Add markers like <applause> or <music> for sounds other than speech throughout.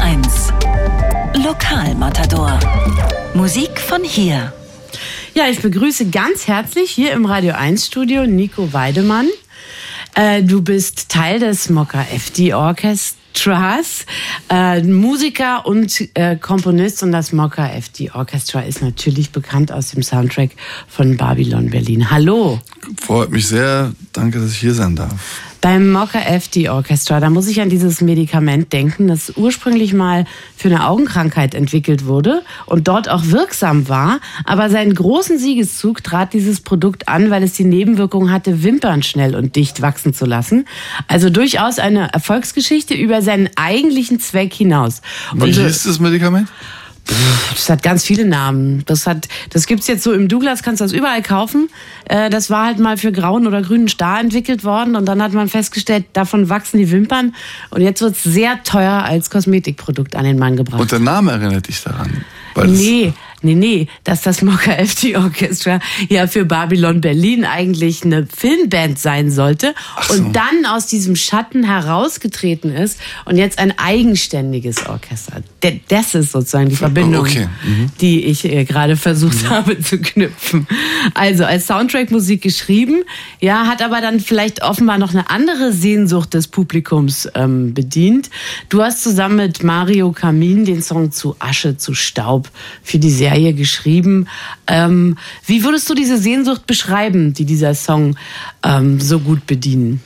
1. Lokalmatador. Musik von hier. Ja, ich begrüße ganz herzlich hier im Radio 1 Studio Nico Weidemann. Äh, du bist Teil des Mokka FD Orchestras, äh, Musiker und äh, Komponist und das Mokka FD Orchestra ist natürlich bekannt aus dem Soundtrack von Babylon Berlin. Hallo. Freut mich sehr. Danke, dass ich hier sein darf. Beim Mocha FD Orchestra, da muss ich an dieses Medikament denken, das ursprünglich mal für eine Augenkrankheit entwickelt wurde und dort auch wirksam war. Aber seinen großen Siegeszug trat dieses Produkt an, weil es die Nebenwirkung hatte, Wimpern schnell und dicht wachsen zu lassen. Also durchaus eine Erfolgsgeschichte über seinen eigentlichen Zweck hinaus. Wie hieß das Medikament? Das hat ganz viele Namen. Das hat, das gibt's jetzt so im Douglas, kannst du das überall kaufen. Äh, das war halt mal für grauen oder grünen Star entwickelt worden und dann hat man festgestellt, davon wachsen die Wimpern und jetzt wird's sehr teuer als Kosmetikprodukt an den Mann gebracht. Und der Name erinnert dich daran? nee, nee, nee, dass das Mokka <laughs> FT Orchestra ja für Babylon Berlin eigentlich eine Filmband sein sollte so. und dann aus diesem Schatten herausgetreten ist und jetzt ein eigenständiges Orchester. Das ist sozusagen die Verbindung, okay. mhm. die ich äh, gerade versucht mhm. habe zu knüpfen. Also als Soundtrack-Musik geschrieben, ja, hat aber dann vielleicht offenbar noch eine andere Sehnsucht des Publikums ähm, bedient. Du hast zusammen mit Mario Kamin den Song zu Asche zu Staub für die Serie Serie geschrieben. Ähm, wie würdest du diese Sehnsucht beschreiben, die dieser Song ähm, so gut bedienen?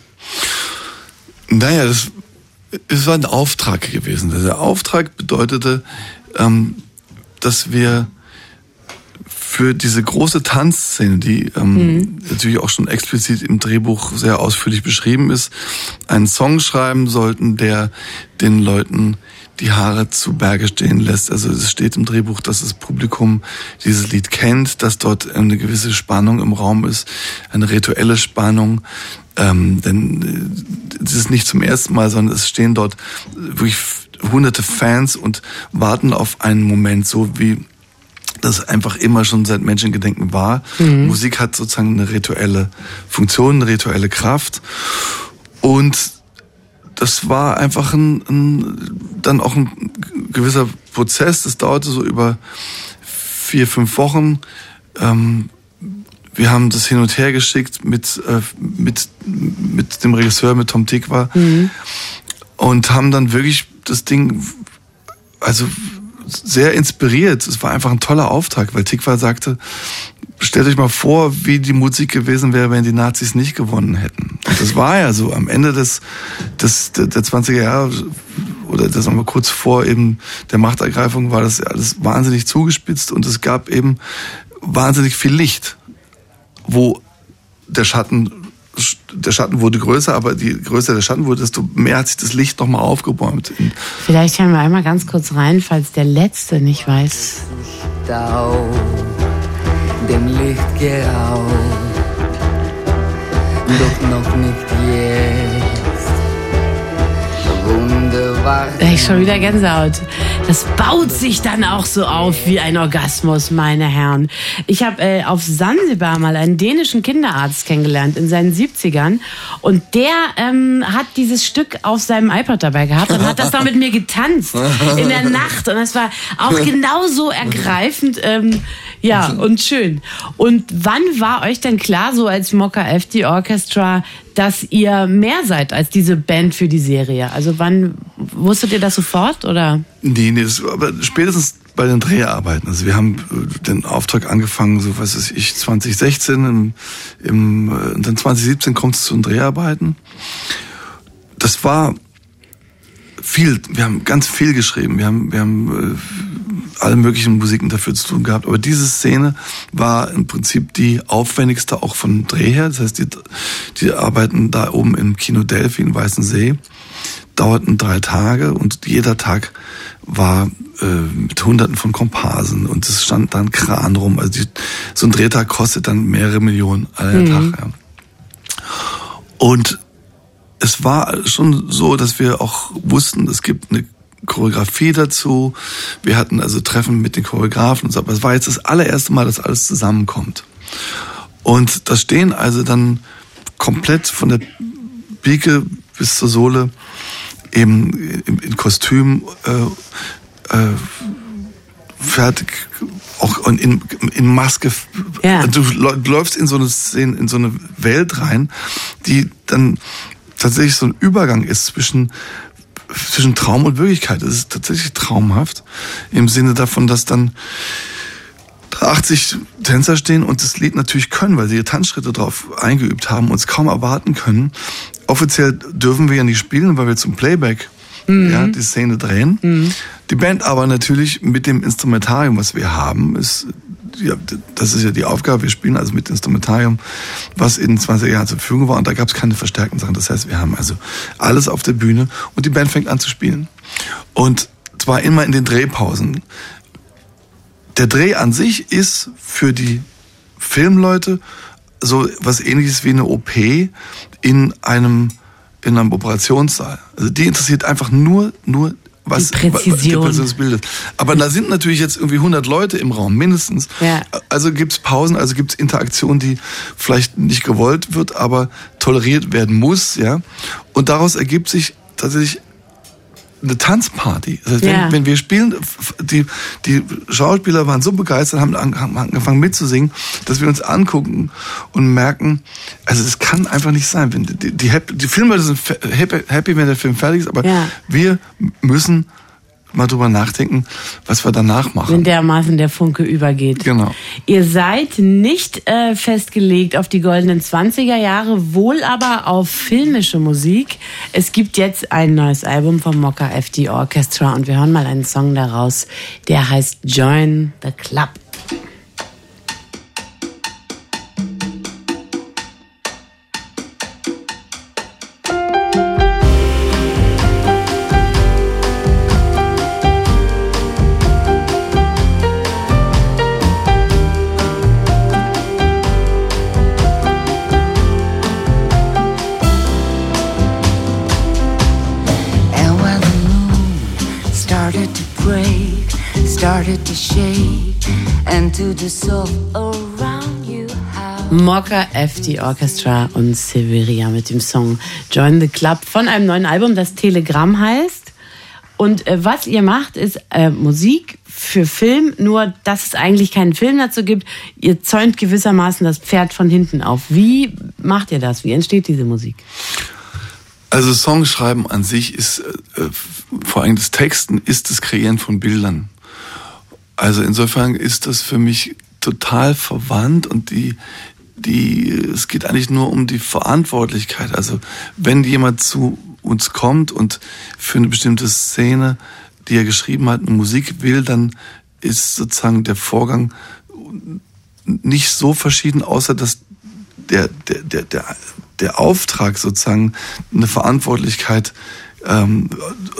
Naja, das, es war ein Auftrag gewesen. Der Auftrag bedeutete, ähm, dass wir für diese große Tanzszene, die ähm, mhm. natürlich auch schon explizit im Drehbuch sehr ausführlich beschrieben ist, einen Song schreiben sollten, der den Leuten die Haare zu Berge stehen lässt. Also es steht im Drehbuch, dass das Publikum dieses Lied kennt, dass dort eine gewisse Spannung im Raum ist, eine rituelle Spannung. Ähm, denn äh, es ist nicht zum ersten Mal, sondern es stehen dort wirklich hunderte Fans und warten auf einen Moment, so wie das einfach immer schon seit Menschengedenken war. Mhm. Musik hat sozusagen eine rituelle Funktion, eine rituelle Kraft. Und das war einfach ein, ein, dann auch ein gewisser Prozess. Das dauerte so über vier, fünf Wochen. Ähm, wir haben das hin und her geschickt mit, äh, mit, mit dem Regisseur, mit Tom Tikva. Mhm. Und haben dann wirklich das Ding, also sehr inspiriert. Es war einfach ein toller Auftrag, weil Tikva sagte, stellt euch mal vor, wie die Musik gewesen wäre, wenn die Nazis nicht gewonnen hätten. Und das war ja so. Am Ende des, des der 20er Jahre oder das mal kurz vor eben der Machtergreifung war das alles wahnsinnig zugespitzt und es gab eben wahnsinnig viel Licht, wo der Schatten der Schatten wurde größer, aber je größer der Schatten wurde, desto mehr hat sich das Licht nochmal aufgebäumt. Vielleicht hören wir einmal ganz kurz rein, falls der Letzte nicht weiß. Stau dem Licht geraubt, doch noch nicht jetzt. Ich schon wieder Gänsehaut. Das baut sich dann auch so auf wie ein Orgasmus, meine Herren. Ich habe äh, auf Sansibar mal einen dänischen Kinderarzt kennengelernt in seinen 70ern und der ähm, hat dieses Stück auf seinem iPod dabei gehabt und hat das dann mit mir getanzt in der Nacht und das war auch genauso ergreifend. Ähm, ja, und schön. Und wann war euch denn klar, so als Mokka FD Orchestra, dass ihr mehr seid als diese Band für die Serie? Also wann wusstet ihr das sofort oder? Nee, nee, aber spätestens bei den Dreharbeiten. Also wir haben äh, den Auftrag angefangen, so was weiß ich, 2016, im, im, äh, und dann 2017 kommt es zu den Dreharbeiten. Das war viel, wir haben ganz viel geschrieben. Wir haben, wir haben äh, alle möglichen Musiken dafür zu tun gehabt. Aber diese Szene war im Prinzip die aufwendigste auch von Dreh her. Das heißt, die, die arbeiten da oben im Kino Delphi in Weißensee, dauerten drei Tage und jeder Tag war äh, mit Hunderten von Komparsen und es stand dann Kran rum. Also die, so ein Drehtag kostet dann mehrere Millionen aller mhm. Tag. Ja. Und es war schon so, dass wir auch wussten, es gibt eine Choreografie dazu. Wir hatten also Treffen mit den Choreografen und so. Aber es war jetzt das allererste Mal, dass alles zusammenkommt. Und da stehen also dann komplett von der Pike bis zur Sohle eben in, Kostüm äh, äh, fertig, auch in, in Maske. Ja. Du läufst in so eine Szene, in so eine Welt rein, die dann tatsächlich so ein Übergang ist zwischen zwischen Traum und Wirklichkeit. Es ist tatsächlich traumhaft im Sinne davon, dass dann 80 Tänzer stehen und das Lied natürlich können, weil sie ihre Tanzschritte drauf eingeübt haben und es kaum erwarten können. Offiziell dürfen wir ja nicht spielen, weil wir zum Playback mhm. ja, die Szene drehen. Mhm. Die Band aber natürlich mit dem Instrumentarium, was wir haben, ist ja, das ist ja die Aufgabe, wir spielen also mit Instrumentarium, was in 20 Jahren zur Verfügung war und da gab es keine verstärkten Sachen. Das heißt, wir haben also alles auf der Bühne und die Band fängt an zu spielen. Und zwar immer in den Drehpausen der Dreh an sich ist für die Filmleute so was ähnliches wie eine OP in einem in einem Operationssaal. Also die interessiert einfach nur nur was die Präzision. Die Präzision des Bildes. Aber da sind natürlich jetzt irgendwie 100 Leute im Raum, mindestens. Ja. Also gibt's Pausen, also gibt's Interaktion, die vielleicht nicht gewollt wird, aber toleriert werden muss. ja. Und daraus ergibt sich tatsächlich eine Tanzparty. Das heißt, wenn, ja. wenn wir spielen, die, die Schauspieler waren so begeistert, haben angefangen mitzusingen, dass wir uns angucken und merken, also das kann einfach nicht sein. Wenn die, die, die Filme sind happy, happy, wenn der Film fertig ist, aber ja. wir müssen mal drüber nachdenken, was wir danach machen. Wenn dermaßen der Funke übergeht. Genau. Ihr seid nicht äh, festgelegt auf die goldenen 20er Jahre, wohl aber auf filmische Musik. Es gibt jetzt ein neues Album vom Mokka FD Orchestra und wir hören mal einen Song daraus, der heißt Join the Club. Mocha FD Orchestra und Severia mit dem Song Join the Club von einem neuen Album, das Telegramm heißt. Und äh, was ihr macht, ist äh, Musik für Film, nur dass es eigentlich keinen Film dazu gibt. Ihr zäunt gewissermaßen das Pferd von hinten auf. Wie macht ihr das? Wie entsteht diese Musik? Also Songschreiben an sich ist, äh, äh vor allem das Texten, ist das Kreieren von Bildern. Also insofern ist das für mich total verwandt und die, die, es geht eigentlich nur um die Verantwortlichkeit. Also wenn jemand zu uns kommt und für eine bestimmte Szene, die er geschrieben hat, eine Musik will, dann ist sozusagen der Vorgang nicht so verschieden, außer dass der, der, der, der, der Auftrag sozusagen eine Verantwortlichkeit ähm,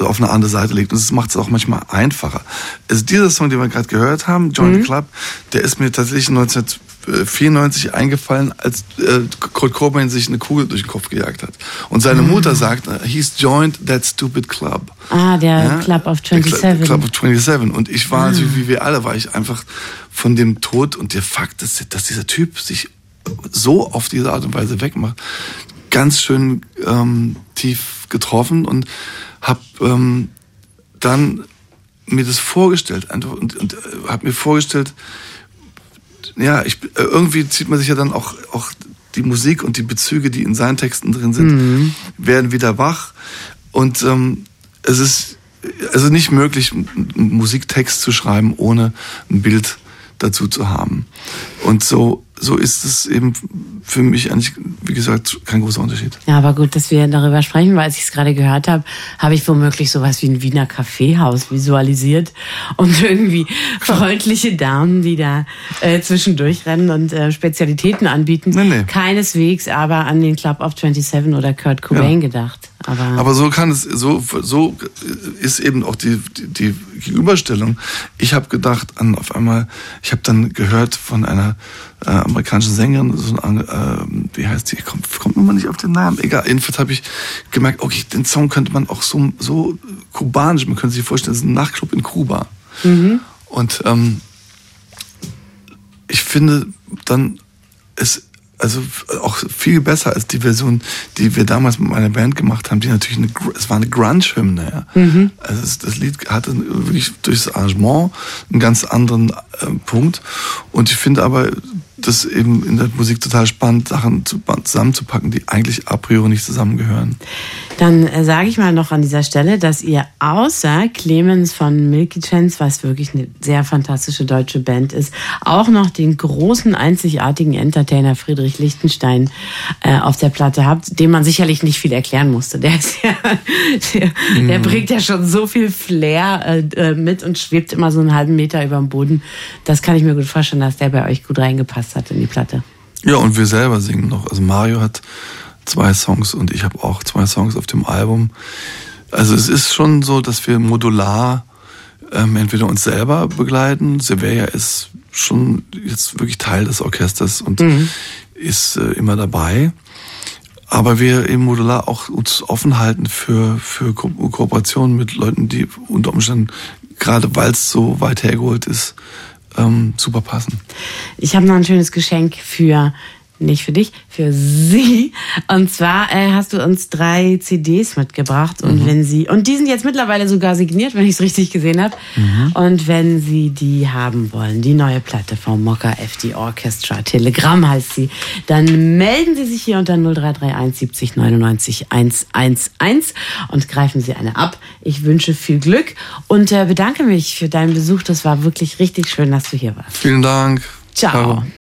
auf eine andere Seite legt. Und das macht es auch manchmal einfacher. Also dieser Song, den wir gerade gehört haben, Join mhm. the Club, der ist mir tatsächlich 1994 eingefallen, als äh, Kurt Cobain sich eine Kugel durch den Kopf gejagt hat. Und seine mhm. Mutter sagt, he's joined that stupid club. Ah, der ja? Club of 27. Club of 27. Und ich war, ah. wie wir alle, war ich einfach von dem Tod und der Fakt, dass, dass dieser Typ sich so auf diese Art und Weise wegmacht, ganz schön ähm, tief getroffen und habe ähm, dann mir das vorgestellt und, und, und äh, habe mir vorgestellt, ja, ich, äh, irgendwie zieht man sich ja dann auch, auch die Musik und die Bezüge, die in seinen Texten drin sind, mhm. werden wieder wach. Und ähm, es ist also nicht möglich, einen Musiktext zu schreiben, ohne ein Bild dazu zu haben. Und so so ist es eben für mich eigentlich, wie gesagt, kein großer Unterschied. Ja, aber gut, dass wir darüber sprechen, weil als ich es gerade gehört habe, habe ich womöglich sowas wie ein Wiener Kaffeehaus visualisiert und <laughs> irgendwie freundliche Damen, die da äh, zwischendurch rennen und äh, Spezialitäten anbieten. Nee, nee. Keineswegs aber an den Club of 27 oder Kurt Cobain ja. gedacht. Aber, aber so kann es, so, so ist eben auch die, die, die Gegenüberstellung. Ich habe gedacht an auf einmal, ich habe dann gehört von einer äh, amerikanischen Sängerin, so ein, äh, wie heißt sie, kommt, kommt mal nicht auf den Namen, egal, jedenfalls habe ich gemerkt, okay, den Song könnte man auch so, so kubanisch, man könnte sich vorstellen, es ist ein Nachtclub in Kuba. Mhm. Und ähm, ich finde dann, es also auch viel besser als die Version, die wir damals mit meiner Band gemacht haben, die natürlich eine, es war eine Grunge-Hymne. Ja. Mhm. Also das, das, Lied hatte wirklich durchs Arrangement einen ganz anderen äh, Punkt. Und ich finde aber, das eben in der Musik total spannend, Sachen zu, zusammenzupacken, die eigentlich a priori nicht zusammengehören. Dann äh, sage ich mal noch an dieser Stelle, dass ihr außer Clemens von Milky Chance, was wirklich eine sehr fantastische deutsche Band ist, auch noch den großen, einzigartigen Entertainer Friedrich Lichtenstein äh, auf der Platte habt, dem man sicherlich nicht viel erklären musste. Der ist ja, der, mhm. der bringt ja schon so viel Flair äh, äh, mit und schwebt immer so einen halben Meter über dem Boden. Das kann ich mir gut vorstellen, dass der bei euch gut reingepasst hat in die Platte. Ja, und wir selber singen noch. Also Mario hat zwei Songs und ich habe auch zwei Songs auf dem Album. Also es ist schon so, dass wir modular ähm, entweder uns selber begleiten. Sevilla ist schon jetzt wirklich Teil des Orchesters und mhm. ist äh, immer dabei. Aber wir eben modular auch uns offen halten für, für Ko Kooperationen mit Leuten, die unter Umständen, gerade weil es so weit hergeholt ist, ähm, super passen. Ich habe noch ein schönes Geschenk für nicht für dich, für sie. Und zwar äh, hast du uns drei CDs mitgebracht und mhm. wenn sie und die sind jetzt mittlerweile sogar signiert, wenn ich es richtig gesehen habe. Mhm. Und wenn sie die haben wollen, die neue Platte vom Mokka FD Orchestra, Telegramm heißt sie, dann melden Sie sich hier unter 0331 70 99 111 und greifen Sie eine ab. Ich wünsche viel Glück und äh, bedanke mich für deinen Besuch. Das war wirklich richtig schön, dass du hier warst. Vielen Dank. Ciao. Ciao.